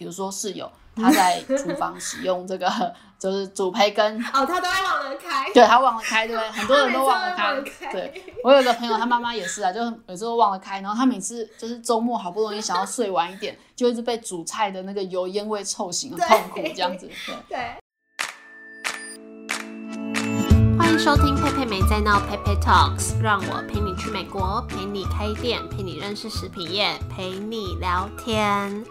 比如说室友他在厨房使用这个 就是煮培根，哦，他都会忘了开，对他忘了开，对不对？很多人都忘了开对我有个朋友，他妈妈也是啊，就是每次都忘了开，然后他每次就是周末好不容易想要睡晚一点，就一直被煮菜的那个油烟味臭醒，很痛苦这样子。对。对。欢迎收听佩佩没在闹佩佩 Talks，让我陪你去美国，陪你开店，陪你认识食品业，陪你聊天。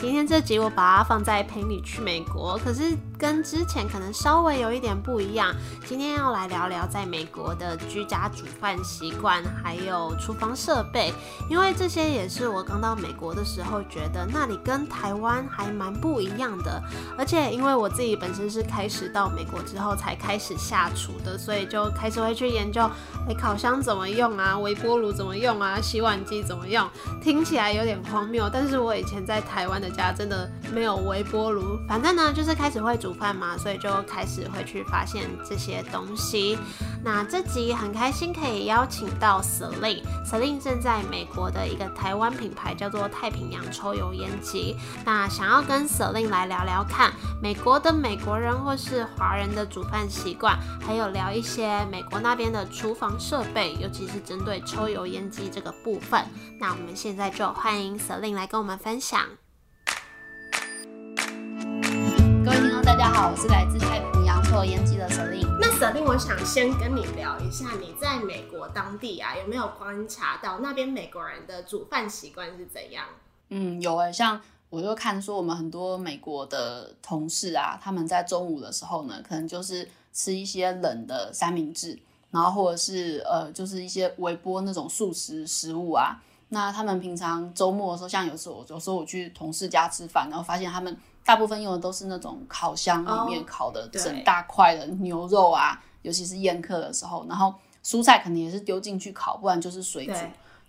今天这集我把它放在陪你去美国，可是跟之前可能稍微有一点不一样。今天要来聊聊在美国的居家煮饭习惯，还有厨房设备，因为这些也是我刚到美国的时候觉得那里跟台湾还蛮不一样的。而且因为我自己本身是开始到美国之后才开始下厨的，所以就开始会去研究，哎，烤箱怎么用啊，微波炉怎么用啊，洗碗机怎么用。听起来有点荒谬，但是我以前在台湾的家真的没有微波炉。反正呢，就是开始会煮煮饭嘛，所以就开始会去发现这些东西。那这集很开心可以邀请到舍令，舍令正在美国的一个台湾品牌叫做太平洋抽油烟机。那想要跟舍令来聊聊看美国的美国人或是华人的煮饭习惯，还有聊一些美国那边的厨房设备，尤其是针对抽油烟机这个部分。那我们现在就欢迎舍令来跟我们分享。家好，我是来自太平洋抽油烟机的 Celine。那舍令，我想先跟你聊一下，你在美国当地啊，有没有观察到那边美国人的煮饭习惯是怎样？嗯，有诶，像我就看说我们很多美国的同事啊，他们在中午的时候呢，可能就是吃一些冷的三明治，然后或者是呃，就是一些微波那种速食食物啊。那他们平常周末的时候，像有时候有时候我去同事家吃饭，然后发现他们大部分用的都是那种烤箱里面哦烤的整大块的牛肉啊，尤其是宴客的时候，然后蔬菜肯定也是丢进去烤，不然就是水煮。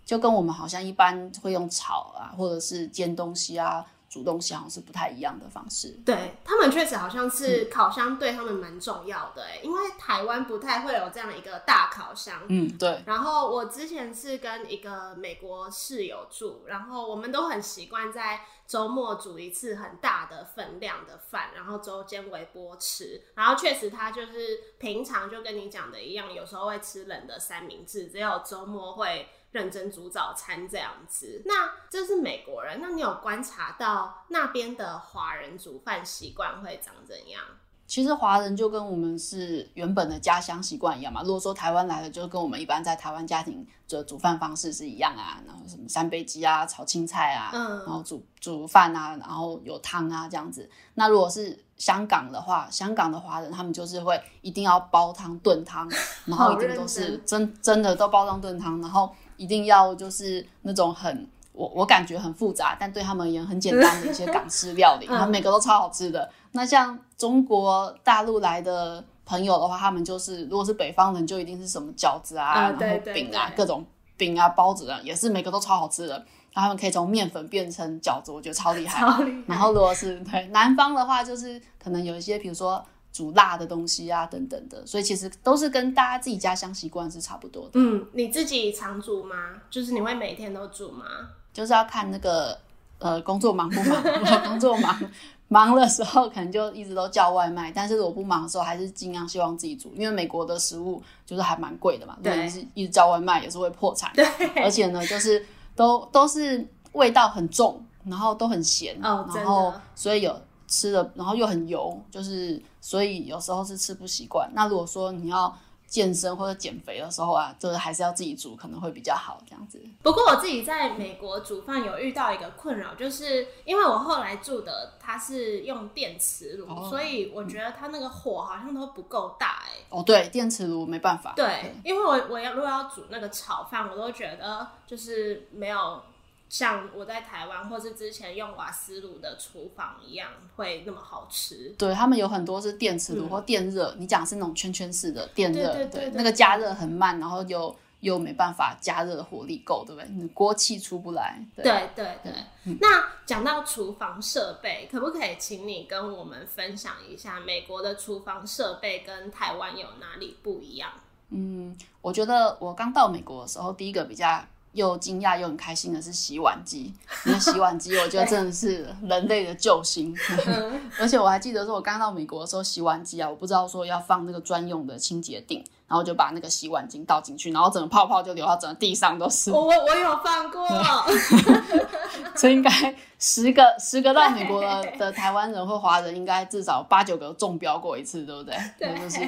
就跟我们好像一般会用炒啊，或者是煎东西啊、煮东西，好像是不太一样的方式。对他们确实好像是烤箱对他们蛮重要的哎，因为台湾不太会有这样一个大烤箱。嗯，对，然后我之前是跟一个美国室友住，然后我们都很习惯在周末煮一次很大的分量的饭，然后周间微波吃。然后确实他就是平常就跟你讲的一样，有时候会吃冷的三明治，只有周末会认真煮早餐这样子。那这是美国人，那你有观察到那边的华人煮饭习惯会长怎样？其实华人就跟我们是原本的家乡习惯一样嘛。如果说台湾来的，就跟我们一般在台湾家庭的煮饭方式是一样啊，然后什么三杯鸡啊、炒青菜啊，嗯然后煮煮饭啊，然后有汤啊这样子。那如果是香港的话，香港的华人他们就是会一定要煲汤炖汤，然后一定都是真真的都煲汤炖汤，然后一定要就是那种很。我我感觉很复杂，但对他们而言很简单的一些港式料理，嗯然后每个都超好吃的。那像中国大陆来的朋友的话，他们就是如果是北方人，就一定是什么饺子啊，然后饼啊，对各种饼啊、包子啊，也是每个都超好吃的。然后他们可以从面粉变成饺子，我觉得超厉害。超厉害然后如果是对南方的话，就是可能有一些，比如说煮辣的东西啊等等的，所以其实都是跟大家自己家乡习惯是差不多的。嗯，你自己常煮吗？就是你会每天都煮吗？就是要看那个呃工作忙不忙，工作忙忙的时候，可能就一直都叫外卖，但是我不忙的时候，还是尽量希望自己煮，因为美国的食物就是还蛮贵的嘛，如对是一直叫外卖也是会破产，而且呢，就是都都是味道很重，然后都很咸，哦然后所以有吃的，然后又很油，就是所以有时候是吃不习惯。那如果说你要健身或者减肥的时候啊，就是还是要自己煮，可能会比较好这样子。不过我自己在美国煮饭有遇到一个困扰，就是因为我后来住的它是用电磁炉，哦所以我觉得它那个火好像都不够大哎、哦，对，电磁炉没办法。对，因为我我要如果要煮那个炒饭，我都觉得就是没有像我在台湾或是之前用瓦斯炉的厨房一样会那么好吃。对他们有很多是电磁炉嗯或电热，你讲是那种圈圈式的电热，对对对对那个加热很慢，然后又又没办法加热火力够，对不对？你锅气出不来。对，对对对，那讲到厨房设备，可不可以请你跟我们分享一下美国的厨房设备跟台湾有哪里不一样？嗯，我觉得我刚到美国的时候，第一个比较又惊讶又很开心的是洗碗机，因为洗碗机我觉得真的是人类的救星。而且我还记得说，我刚到美国的时候，洗碗机啊，我不知道说要放那个专用的清洁锭，然后就把那个洗碗巾倒进去，然后整个泡泡就流到整个地上都是。我我我有放过，所以应该十个十个到美国的的台湾人或华人，应该至少八九个中标过一次，对不对？对，就是。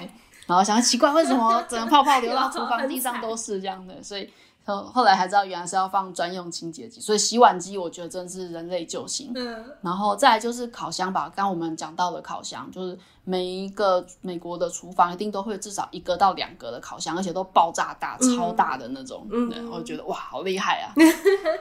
然后想奇怪，为什么整个泡泡流到厨房地上都是这样的？所以。后后来才知道，原来是要放专用清洁剂，所以洗碗机我觉得真的是人类救星。嗯，然后再来就是烤箱吧，刚我们讲到的烤箱，就是每一个美国的厨房一定都会至少一个到两个的烤箱，而且都爆炸大、超大的那种。嗯，我觉得哇，好厉害啊！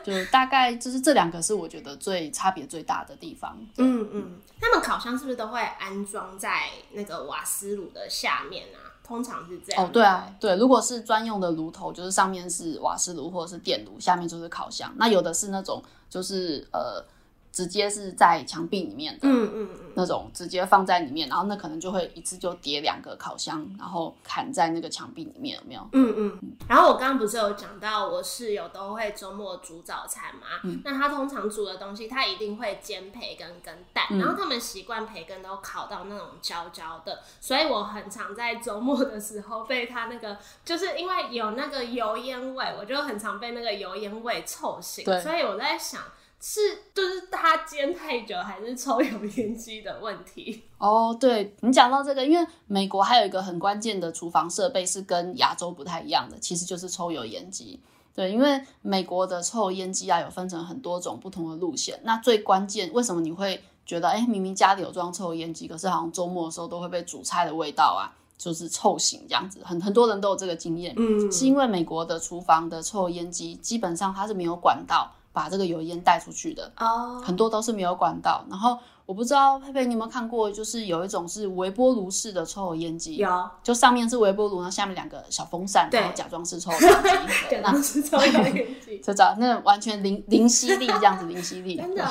就大概就是这两个是我觉得最差别最大的地方。嗯嗯，他们烤箱是不是都会安装在那个瓦斯炉的下面啊？通常是这样哦，对啊，对，如果是专用的炉头，就是上面是瓦斯炉或者是电炉，下面就是烤箱。那有的是那种，就是呃。直接是在墙壁里面的，嗯嗯嗯，那种直接放在里面，然后那可能就会一次就叠两个烤箱，然后砍在那个墙壁里面，有没有？嗯嗯。然后我刚刚不是有讲到，我室友都会周末煮早餐嘛，那他通常煮的东西，他一定会煎培根跟蛋，然后他们习惯培根都烤到那种焦焦的，所以我很常在周末的时候被他那个，就是因为有那个油烟味，我就很常被那个油烟味臭醒，所以我在想。是，就是它煎太久，还是抽油烟机的问题？哦，对你讲到这个，因为美国还有一个很关键的厨房设备是跟亚洲不太一样的，其实就是抽油烟机。对，因为美国的抽油烟机啊，有分成很多种不同的路线。那最关键，为什么你会觉得，哎，明明家里有装抽油烟机，可是好像周末的时候都会被煮菜的味道啊，就是臭醒这样子？很很多人都有这个经验，嗯，是因为美国的厨房的抽油烟机基本上它是没有管道。把这个油烟带出去的哦，很多都是没有管道。然后我不知道佩佩你有没有看过，就是有一种是微波炉式的抽油烟机，有，就上面是微波炉，然后下面两个小风扇，然后假装是抽油烟机，假装是抽油烟机，就找那完全零零吸力这样子，零吸力，真的。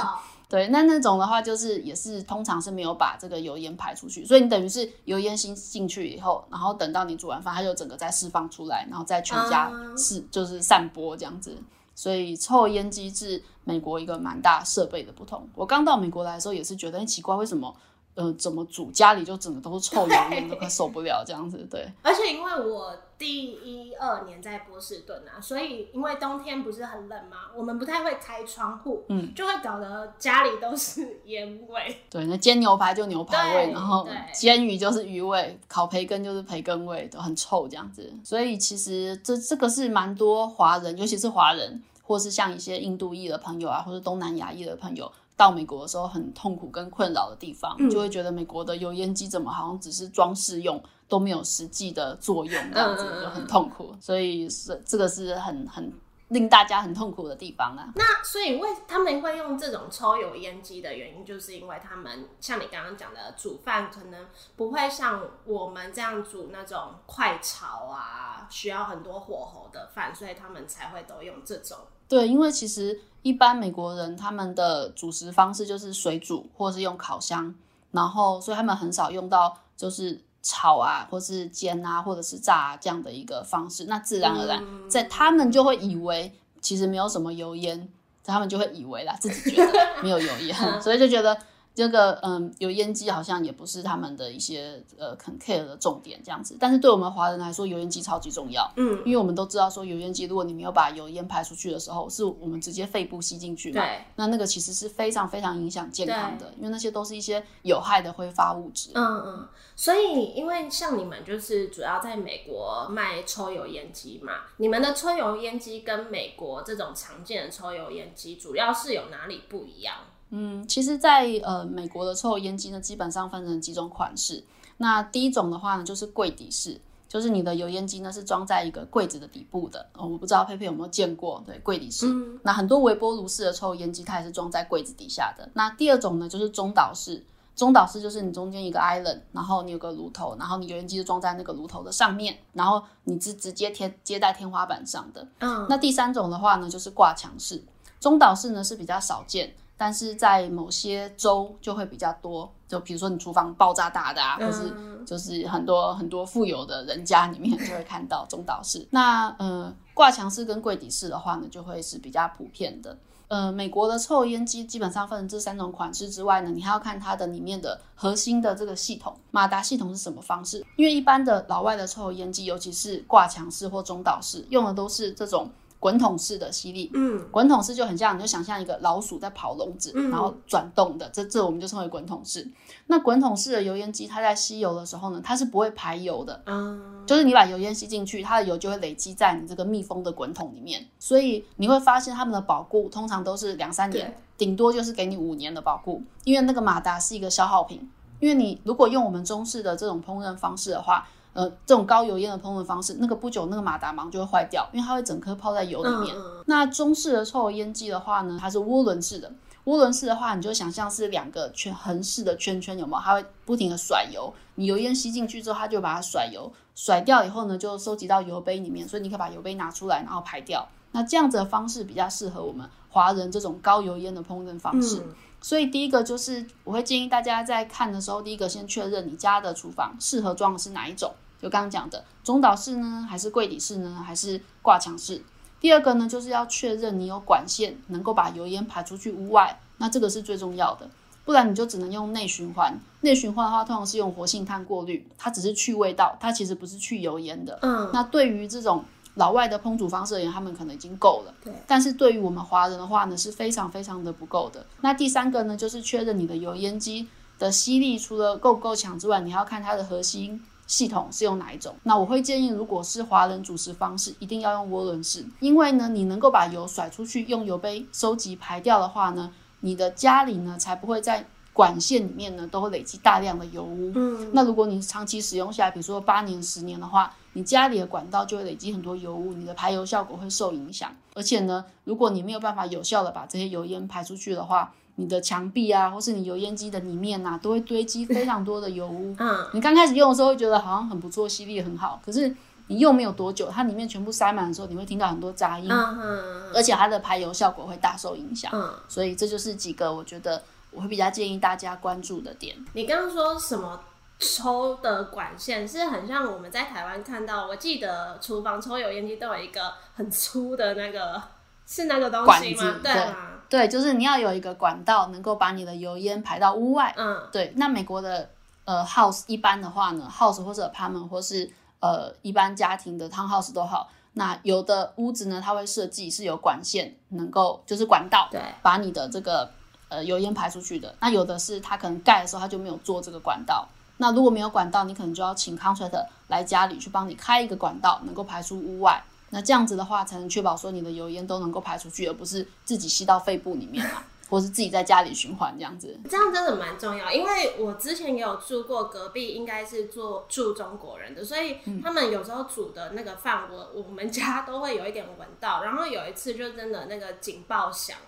对，那那种的话就是也是通常是没有把这个油烟排出去，所以你等于是油烟新进去以后，然后等到你煮完饭，它就整个再释放出来，然后再全家是就是散播这样子。所以抽烟机制美国一个蛮大设备的不同。我刚到美国来的时候也是觉得很奇怪，为什么呃怎么煮家里就整个都是臭油烟，都快受不了这样子。对，而且因为我。第一二年在波士顿啊，所以因为冬天不是很冷嘛，我们不太会开窗户，嗯，就会搞得家里都是烟味。对，那煎牛排就牛排味，然后煎鱼就是鱼味，烤培根就是培根味，都很臭这样子。所以其实这这个是蛮多华人，尤其是华人，或是像一些印度裔的朋友啊，或者东南亚裔的朋友。到美国的时候很痛苦跟困扰的地方，就会觉得美国的油烟机怎么好像只是装饰用，都没有实际的作用，这样子就很痛苦。所以是这个是很很令大家很痛苦的地方啊。那所以为他们会用这种抽油烟机的原因，就是因为他们像你刚刚讲的，煮饭可能不会像我们这样煮那种快炒啊，需要很多火候的饭，所以他们才会都用这种。对，因为其实。一般美国人他们的主食方式就是水煮，或是用烤箱，然后所以他们很少用到就是炒啊，或是煎啊，或者是炸这样的一个方式。那自然而然，在他们就会以为其实没有什么油烟，他们就会以为啦，自己觉得没有油烟，所以就觉得。这个嗯，油烟机好像也不是他们的一些呃很 care 的重点这样子，但是对我们华人来说，油烟机超级重要。嗯，因为我们都知道说，油烟机如果你没有把油烟排出去的时候，是我们直接肺部吸进去嘛。对。那那个其实是非常非常影响健康的，因为那些都是一些有害的挥发物质。嗯嗯。所以，因为像你们就是主要在美国卖抽油烟机嘛，你们的抽油烟机跟美国这种常见的抽油烟机主要是有哪里不一样？嗯，其实，在呃美国的抽油烟机呢，基本上分成几种款式。那第一种的话呢，就是柜底式，就是你的油烟机呢是装在一个柜子的底部的。哦，我不知道佩佩有没有见过，对，柜底式。那很多微波炉式的抽油烟机，它也是装在柜子底下的。那第二种呢，就是中岛式。中岛式就是你中间一个 island，然后你有个炉头，然后你油烟机就装在那个炉头的上面，然后你直直接贴接在天花板上的。嗯。那第三种的话呢，就是挂墙式。中岛式呢是比较少见。但是在某些州就会比较多，就比如说你厨房爆炸大的啊，或是就是很多很多富有的人家里面就会看到中岛式。那呃。挂墙式跟柜底式的话呢，就会是比较普遍的。呃，美国的抽油烟机基本上分成这三种款式之外呢，你还要看它的里面的核心的这个系统，马达系统是什么方式。因为一般的老外的抽油烟机，尤其是挂墙式或中岛式，用的都是这种。滚筒式的吸力，嗯，滚筒式就很像，你就想象一个老鼠在跑笼子，然后转动的，这这我们就称为滚筒式。那滚筒式的油烟机，它在吸油的时候呢，它是不会排油的，嗯，就是你把油烟吸进去，它的油就会累积在你这个密封的滚筒里面，所以你会发现它们的保固通常都是两三年，顶多就是给你五年的保固，因为那个马达是一个消耗品，因为你如果用我们中式的这种烹饪方式的话。呃，这种高油烟的烹饪方式，那个不久那个马达芒就会坏掉，因为它会整颗泡在油里面。那中式的抽油烟机的话呢，它是涡轮式的。涡轮式的话，你就想象是两个圈横式的圈圈，有没有？它会不停的甩油，你油烟吸进去之后，它就把它甩油，甩掉以后呢，就收集到油杯里面，所以你可以把油杯拿出来，然后排掉。那这样子的方式比较适合我们华人这种高油烟的烹饪方式。所以第一个就是我会建议大家在看的时候，第一个先确认你家的厨房适合装的是哪一种。就刚刚讲的中岛式呢，还是柜底式呢，还是挂墙式？第二个呢，就是要确认你有管线能够把油烟排出去屋外，那这个是最重要的。不然你就只能用内循环。内循环的话，通常是用活性炭过滤，它只是去味道，它其实不是去油烟的。嗯，那对于这种老外的烹煮方式而言，他们可能已经够了。对，但是对于我们华人的话呢，是非常非常的不够的。那第三个呢，就是确认你的油烟机的吸力除了够不够强之外，你还要看它的核心。系统是用哪一种？那我会建议，如果是华人主食方式，一定要用涡轮式，因为呢，你能够把油甩出去，用油杯收集排掉的话呢，你的家里呢才不会在管线里面呢都会累积大量的油污。嗯，那如果你长期使用下来，比如说八年、十年的话，你家里的管道就会累积很多油污，你的排油效果会受影响。而且呢，如果你没有办法有效的把这些油烟排出去的话，你的墙壁啊，或是你油烟机的里面呐，都会堆积非常多的油污。嗯，你刚开始用的时候会觉得好像很不错，吸力很好，可是你用没有多久，它里面全部塞满的时候，你会听到很多杂音，嗯而且它的排油效果会大受影响。嗯，所以这就是几个我觉得我会比较建议大家关注的点。你刚刚说什么抽的管线是很像我们在台湾看到，我记得厨房抽油烟机都有一个很粗的那个，是那个东西吗？对吗？对，就是你要有一个管道，能够把你的油烟排到屋外。嗯，对。那美国的呃 house 一般的话呢，house 或者 apartment 或是呃一般家庭的 town house 都好。那有的屋子呢，它会设计是有管线，能够就是管道，对，把你的这个呃油烟排出去的。那有的是它可能盖的时候它就没有做这个管道。那如果没有管道，你可能就要请 contractor 来家里去帮你开一个管道，能够排出屋外。那这样子的话，才能确保说你的油烟都能够排出去，而不是自己吸到肺部里面嘛，或是自己在家里循环这样子。这样真的蛮重要，因为我之前也有住过，隔壁应该是做住中国人的，所以他们有时候煮的那个饭，我我们家都会有一点闻到。然后有一次就真的那个警报响，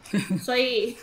所以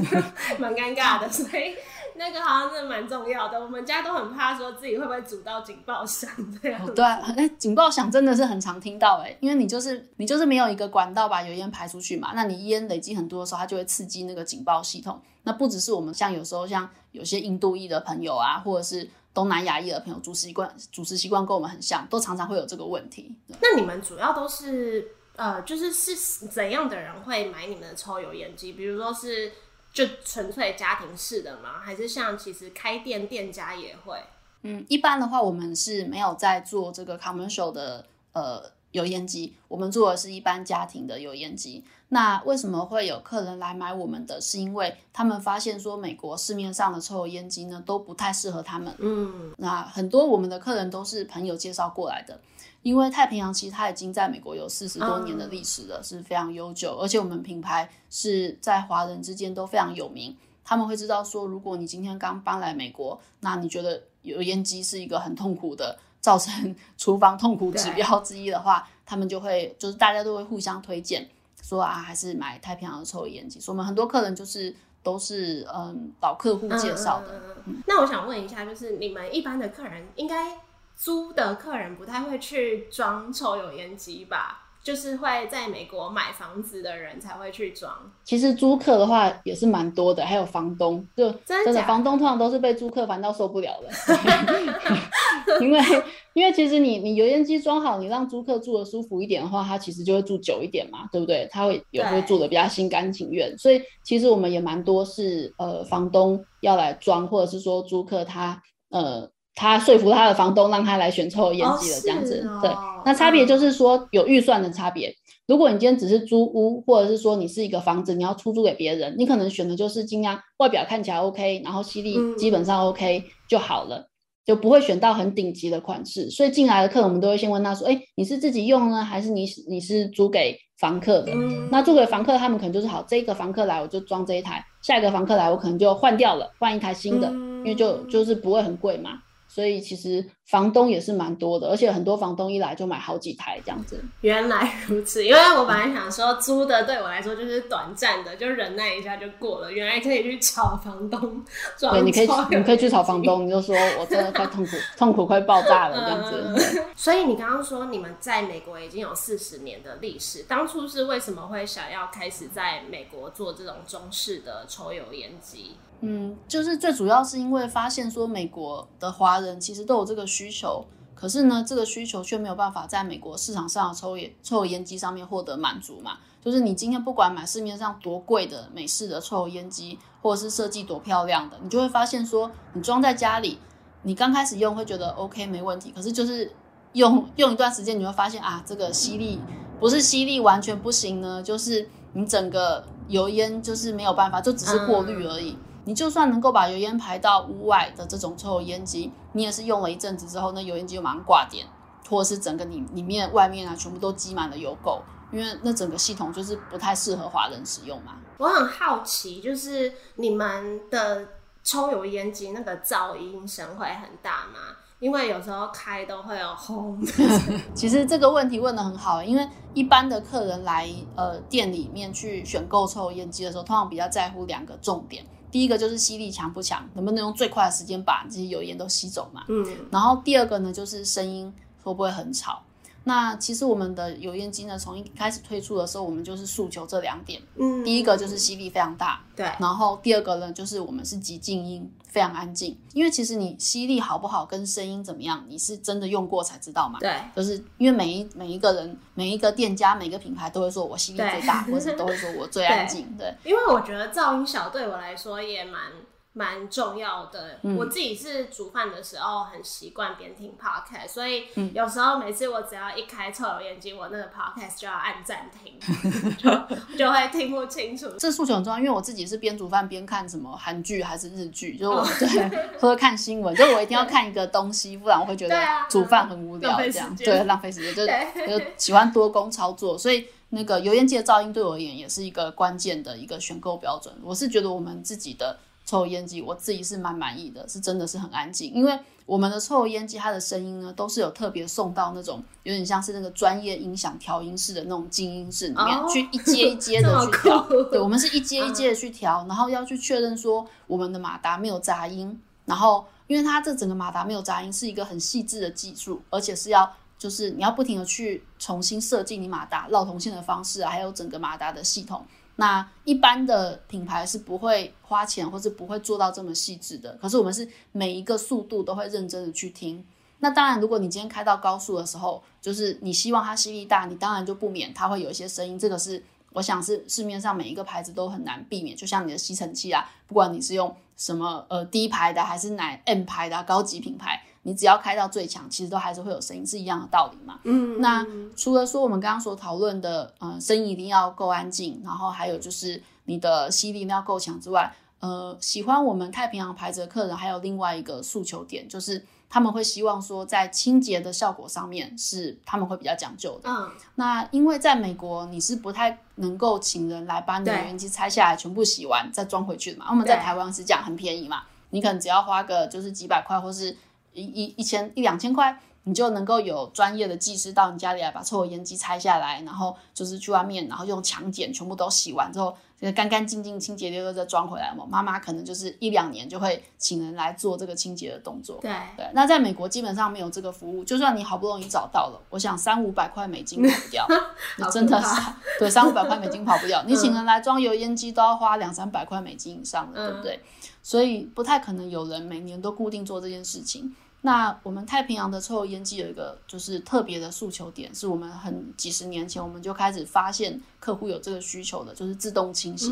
蛮尴尬的，所以。那个好像是蛮重要的，我们家都很怕说自己会不会煮到警报响这样。对，啊，那，警报响真的是很常听到哎，因为你就是你就是没有一个管道把油烟排出去嘛，那你烟累积很多的时候，它就会刺激那个警报系统。那不只是我们像有时候像有些印度裔的朋友啊，或者是东南亚裔的朋友，煮食习惯煮食习惯跟我们很像，都常常会有这个问题。那你们主要都是呃，就是是怎样的人会买你们的抽油烟机？比如说是。就纯粹家庭式的吗？还是像其实开店店家也会？嗯，一般的话，我们是没有在做这个 commercial 的呃油烟机，我们做的是一般家庭的油烟机。那为什么会有客人来买我们的？是因为他们发现说美国市面上的抽油烟机呢都不太适合他们。嗯，那很多我们的客人都是朋友介绍过来的。因为太平洋其实它已经在美国有四十多年的历史了，是非常悠久，而且我们品牌是在华人之间都非常有名。他们会知道说，如果你今天刚搬来美国，那你觉得油烟机是一个很痛苦的，造成 厨房痛苦指标之一的话，他们就会就是大家都会互相推荐，说啊，还是买太平洋的抽油烟机。所以我们很多客人就是都是嗯老客户介绍的。那我想问一下，就是你们一般的客人应该。租的客人不太会去装抽油烟机吧？就是会在美国买房子的人才会去装？其实租客的话也是蛮多的，还有房东，就真的房东通常都是被租客烦到受不了了。因为因为其实你你油烟机装好，你让租客住的舒服一点的话，他其实就会住久一点嘛，对不对？他会也会住的比较心甘情愿。所以其实我们也蛮多是呃房东要来装，或者是说租客他呃。他说服他的房东让他来选抽油烟机的这样子，对，那差别就是说有预算的差别。如果你今天只是租屋，或者是说你是一个房子，你要出租给别人，你可能选的就是尽量外表看起来 OK，然后吸力基本上 OK 就好了，就不会选到很顶级的款式。所以进来的客人，我们都会先问他说：“哎，你是自己用呢，还是你你是租给房客的？”那租给房客，他们可能就是好，这个房客来我就装这一台，下一个房客来我可能就换掉了，换一台新的，因为就就是不会很贵嘛。所以其实房东也是蛮多的，而且很多房东一来就买好几台这样子。原来如此，因为我本来想说租的对我来说就是短暂的，就忍耐一下就过了。原来可以去炒房东，对，你可以你可以去炒房东，你就说我真的快痛苦痛苦快爆炸了这样子。所以你刚刚说你们在美国已经有四十年的历史，当初是为什么会想要开始在美国做这种中式的抽油烟机？嗯，就是最主要是因为发现说美国的华人其实都有这个需求，可是呢，这个需求却没有办法在美国市场上的抽烟抽油烟机上面获得满足嘛。就是你今天不管买市面上多贵的美式的抽油烟机，或者是设计多漂亮的，你就会发现说，你装在家里，你刚开始用会觉得 OK 没问题，可是就是用用一段时间，你会发现啊，这个吸力不是吸力完全不行呢，就是你整个油烟就是没有办法，就只是过滤而已。你就算能够把油烟排到屋外的这种抽油烟机，你也是用了一阵子之后，那油烟机就马上挂电，或者是整个里里面外面啊全部都积满了油垢，因为那整个系统就是不太适合华人使用嘛。我很好奇，就是你们的抽油烟机那个噪音声会很大吗？因为有时候开都会有轰。其实这个问题问的很好，因为一般的客人来呃店里面去选购抽油烟机的时候，通常比较在乎两个重点。第一个就是吸力强不强，能不能用最快的时间把这些油烟都吸走嘛？嗯。然后第二个呢，就是声音会不会很吵？那其实我们的油烟机呢，从一开始推出的时候，我们就是诉求这两点。嗯。第一个就是吸力非常大。对。然后第二个呢，就是我们是极静音，非常安静。因为其实你吸力好不好，跟声音怎么样，你是真的用过才知道嘛。对。就是因为每一每一个人、每一个店家、每个品牌都会说我吸力最大，或者都会说我最 安静。对。因为我觉得噪音小对我来说也蛮。蛮重要的，我自己是煮饭的时候很习惯边听 podcast，所以有时候每次我只要一开抽油烟机，我那个 podcast 就要按暂停，就就会听不清楚。这诉求很重要，因为我自己是边煮饭边看什么韩剧还是日剧，就是我对或者看新闻，就我一定要看一个东西，不然我会觉得煮饭很无聊，这样对浪费时间，就就喜欢多工操作，所以那个油烟机的噪音对我而言也是一个关键的一个选购标准。我是觉得我们自己的。抽油烟机，我自己是蛮满意的，是真的是很安静。因为我们的抽油烟机，它的声音呢，都是有特别送到那种有点像是那个专业音响调音室的那种静音室里面去一阶一阶的 去调。对，我们是一阶一阶的去调，然后要去确认说我们的马达没有杂音。然后，因为它这整个马达没有杂音，是一个很细致的技术，而且是要就是你要不停的去重新设计你马达绕铜线的方式啊，还有整个马达的系统。那一般的品牌是不会花钱，或是不会做到这么细致的。可是我们是每一个速度都会认真的去听。那当然，如果你今天开到高速的时候，就是你希望它吸力大，你当然就不免它会有一些声音。这个是我想是市面上每一个牌子都很难避免。就像你的吸尘器啊，不管你是用什么呃低排的，还是奶 M 牌的高级品牌。你只要开到最强，其实都还是会有声音，是一样的道理嘛。嗯，那除了说我们刚刚所讨论的，呃，声音一定要够安静，然后还有就是你的吸力要够强之外，呃，喜欢我们太平洋牌子的客人还有另外一个诉求点，就是他们会希望说在清洁的效果上面是他们会比较讲究的。嗯，那因为在美国你是不太能够请人来把你的油烟机拆下来全部洗完再装回去的嘛。我们在台湾是这样，很便宜嘛，你可能只要花个就是几百块或是。一一一千一两千块，你就能够有专业的技师到你家里来把抽油烟机拆下来，然后就是去外面，然后用强碱全部都洗完之后，这个干干净净、清洁溜溜再装回来嘛。妈妈可能就是一两年就会请人来做这个清洁的动作。对对，那在美国基本上没有这个服务，就算你好不容易找到了，我想三五百块美金跑不掉，你真的是 对三五百块美金跑不掉，你请人来装油烟机都要花两三百块美金以上的，对不对？所以不太可能有人每年都固定做这件事情。那我们太平洋的抽油烟机有一个就是特别的诉求点，是我们很几十年前我们就开始发现客户有这个需求的，就是自动清洗。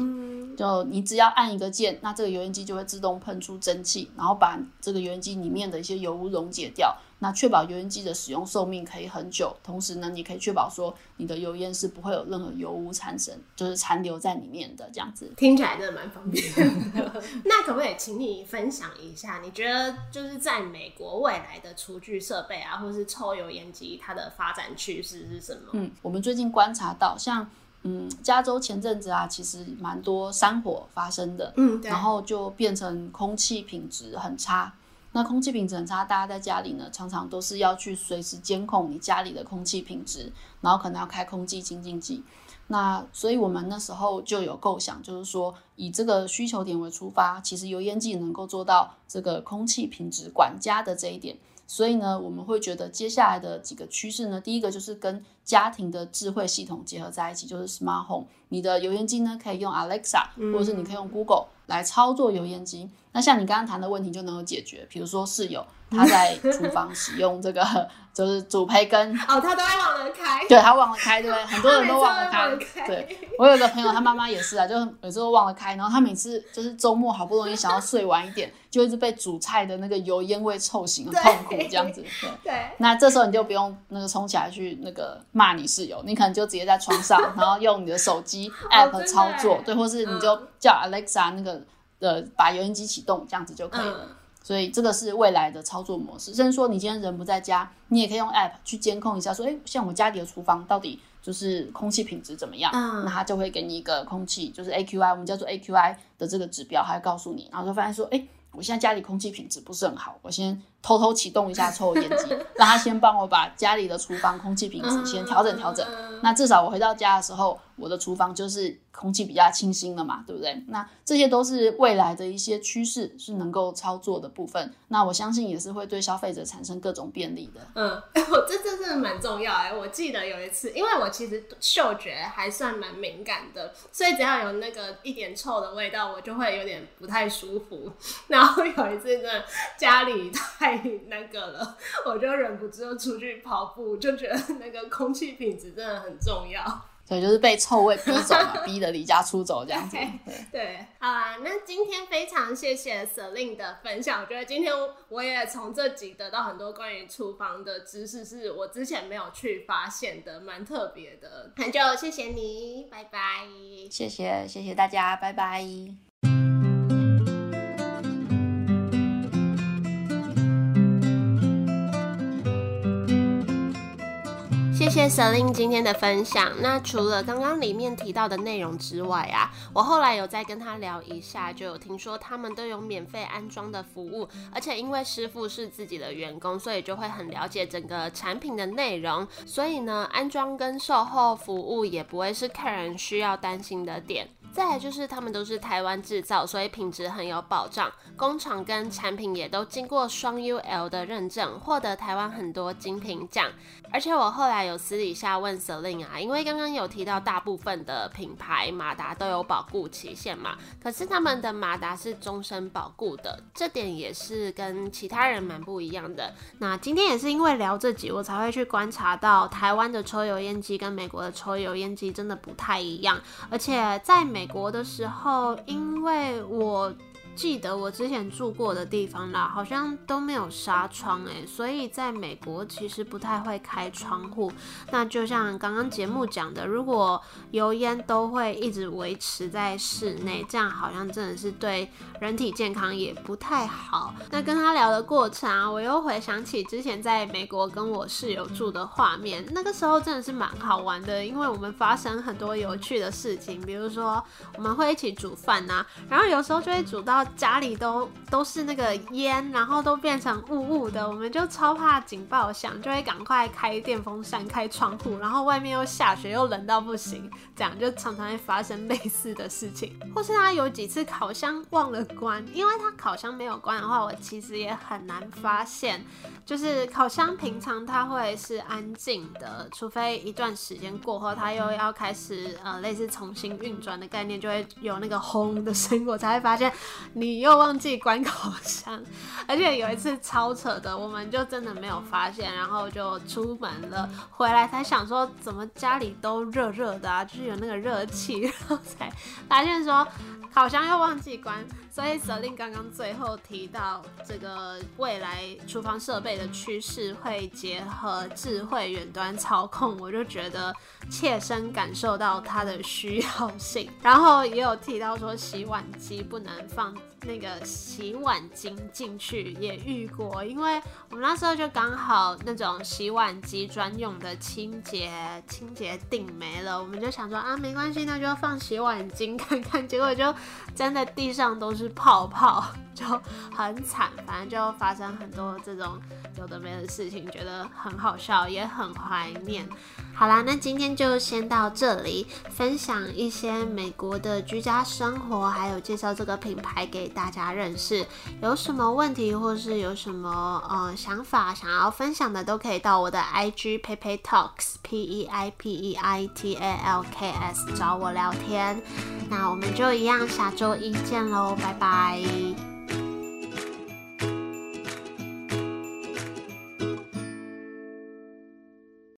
就你只要按一个键，那这个油烟机就会自动喷出蒸汽，然后把这个油烟机里面的一些油污溶解掉。那确保油烟机的使用寿命可以很久，同时呢，你可以确保说你的油烟是不会有任何油污产生，就是残留在里面的这样子。听起来真的蛮方便的。那可不可以请你分享一下，你觉得就是在美国未来的厨具设备啊，或是抽油烟机，它的发展趋势是什么？嗯，我们最近观察到，像嗯加州前阵子啊，其实蛮多山火发生的，嗯，然后就变成空气品质很差。那空气品质很差，大家在家里呢，常常都是要去随时监控你家里的空气品质，然后可能要开空气清净剂。那所以我们那时候就有构想，就是说以这个需求点为出发，其实油烟机能够做到这个空气品质管家的这一点。所以呢，我们会觉得接下来的几个趋势呢，第一个就是跟家庭的智慧系统结合在一起，就是 Smart Home。你的油烟机呢，可以用 Alexa，或者是你可以用 Google 来操作油烟机。那像你刚刚谈的问题就能够解决，比如说室友他在厨房使用这个就是煮培根，哦，他都会忘了开，对他忘了开，对不对？很多人都忘了开对我有个朋友，他妈妈也是啊，就每次都忘了开，然后他每次就是周末好不容易想要睡晚一点，就一直被煮菜的那个油烟味臭醒，很痛苦这样子。对。对，那这时候你就不用那个冲起来去那个骂你室友，你可能就直接在床上，然后用你的手机 app 操作耶，对，或是你就叫 Alexa 那个呃把油烟机启动，这样子就可以了。嗯所以这个是未来的操作模式，甚至说你今天人不在家，你也可以用 app 去监控一下，说，哎，像我家里的厨房到底就是空气品质怎么样？嗯。那它就会给你一个空气，就是 AQI，我们叫做 AQI 的这个指标，它会告诉你，然后就发现说，哎，我现在家里空气品质不是很好，我先偷偷启动一下抽油烟机，让他先帮我把家里的厨房空气品质先调整调整。那至少我回到家的时候，我的厨房就是空气比较清新了嘛，对不对？那这些都是未来的一些趋势，是能够操作的部分。那我相信也是会对消费者产生各种便利的。嗯，我这这真的蛮重要哎！我记得有一次，因为我其实嗅觉还算蛮敏感的，所以只要有那个一点臭的味道，我就会有点不太舒服。然后有一次真的家里太那个了，我就忍不住出去跑步，就觉得那个空气品质真的很重要。所以，就是被臭味逼走嘛，逼得离家出走这样子。对，好啊、那今天非常谢谢 Celine 的分享，我觉得今天我也从这集得到很多关于厨房的知识，是我之前没有去发现的，蛮特别的。那就谢谢你，拜拜。谢谢谢谢大家，拜拜。谢谢 Selin 今天的分享。那除了刚刚里面提到的内容之外啊，我后来有再跟他聊一下，就有听说他们都有免费安装的服务，而且因为师傅是自己的员工，所以就会很了解整个产品的内容，所以呢，安装跟售后服务也不会是客人需要担心的点。再来就是他们都是台湾制造，所以品质很有保障，工厂跟产品也都经过双 UL 的认证，获得台湾很多精品奖。而且我后来有私底下问 Celine 啊，因为刚刚有提到大部分的品牌马达都有保固期限嘛，可是他们的马达是终身保固的，这点也是跟其他人蛮不一样的。那今天也是因为聊这集，我才会去观察到台湾的抽油烟机跟美国的抽油烟机真的不太一样，而且在美美国的时候，因为我记得我之前住过的地方啦，好像都没有纱窗诶，所以在美国其实不太会开窗户。那就像刚刚节目讲的，如果油烟都会一直维持在室内，这样好像真的是对人体健康也不太好。那跟他聊的过程啊，我又回想起之前在美国跟我室友住的画面，那个时候真的是蛮好玩的，因为我们发生很多有趣的事情，比如说我们会一起煮饭呐、然后有时候就会煮到家里都都是那个烟，然后都变成雾雾的，我们就超怕警报响，就会赶快开电风扇、开窗户，然后外面又下雪又冷到不行，这样就常常会发生类似的事情。或是他有几次烤箱忘了关，因为他烤箱没有关的话，我其实也很难发现。就是烤箱平常它会是安静的，除非一段时间过后，它又要开始呃类似重新运转的概念，就会有那个轰的声音，我才会发现你又忘记关烤箱。而且有一次超扯的，我们就真的没有发现，然后就出门了，回来才想说怎么家里都热热的啊，就是有那个热气，然后才发现说烤箱又忘记关。所以舍令刚刚最后提到这个未来厨房设备的趋势会结合智慧远端操控，我就觉得切身感受到它的需要性。然后也有提到说洗碗机不能放那个洗碗巾进去，也遇过，因为我们那时候就刚好那种洗碗机专用的清洁清洁顶没了，我们就想说啊没关系，那就放洗碗巾看看，结果就真的地上都是。泡泡就很惨，反正就发生很多这种有的没的事情，觉得很好笑，也很怀念。好啦，那今天就先到这里，分享一些美国的居家生活，还有介绍这个品牌给大家认识。有什么问题或是有什么呃想法想要分享的，都可以到我的 IG Pepe Talks P E I P E I T A L K S 找我聊天。那我们就一样，下周一见喽，拜拜。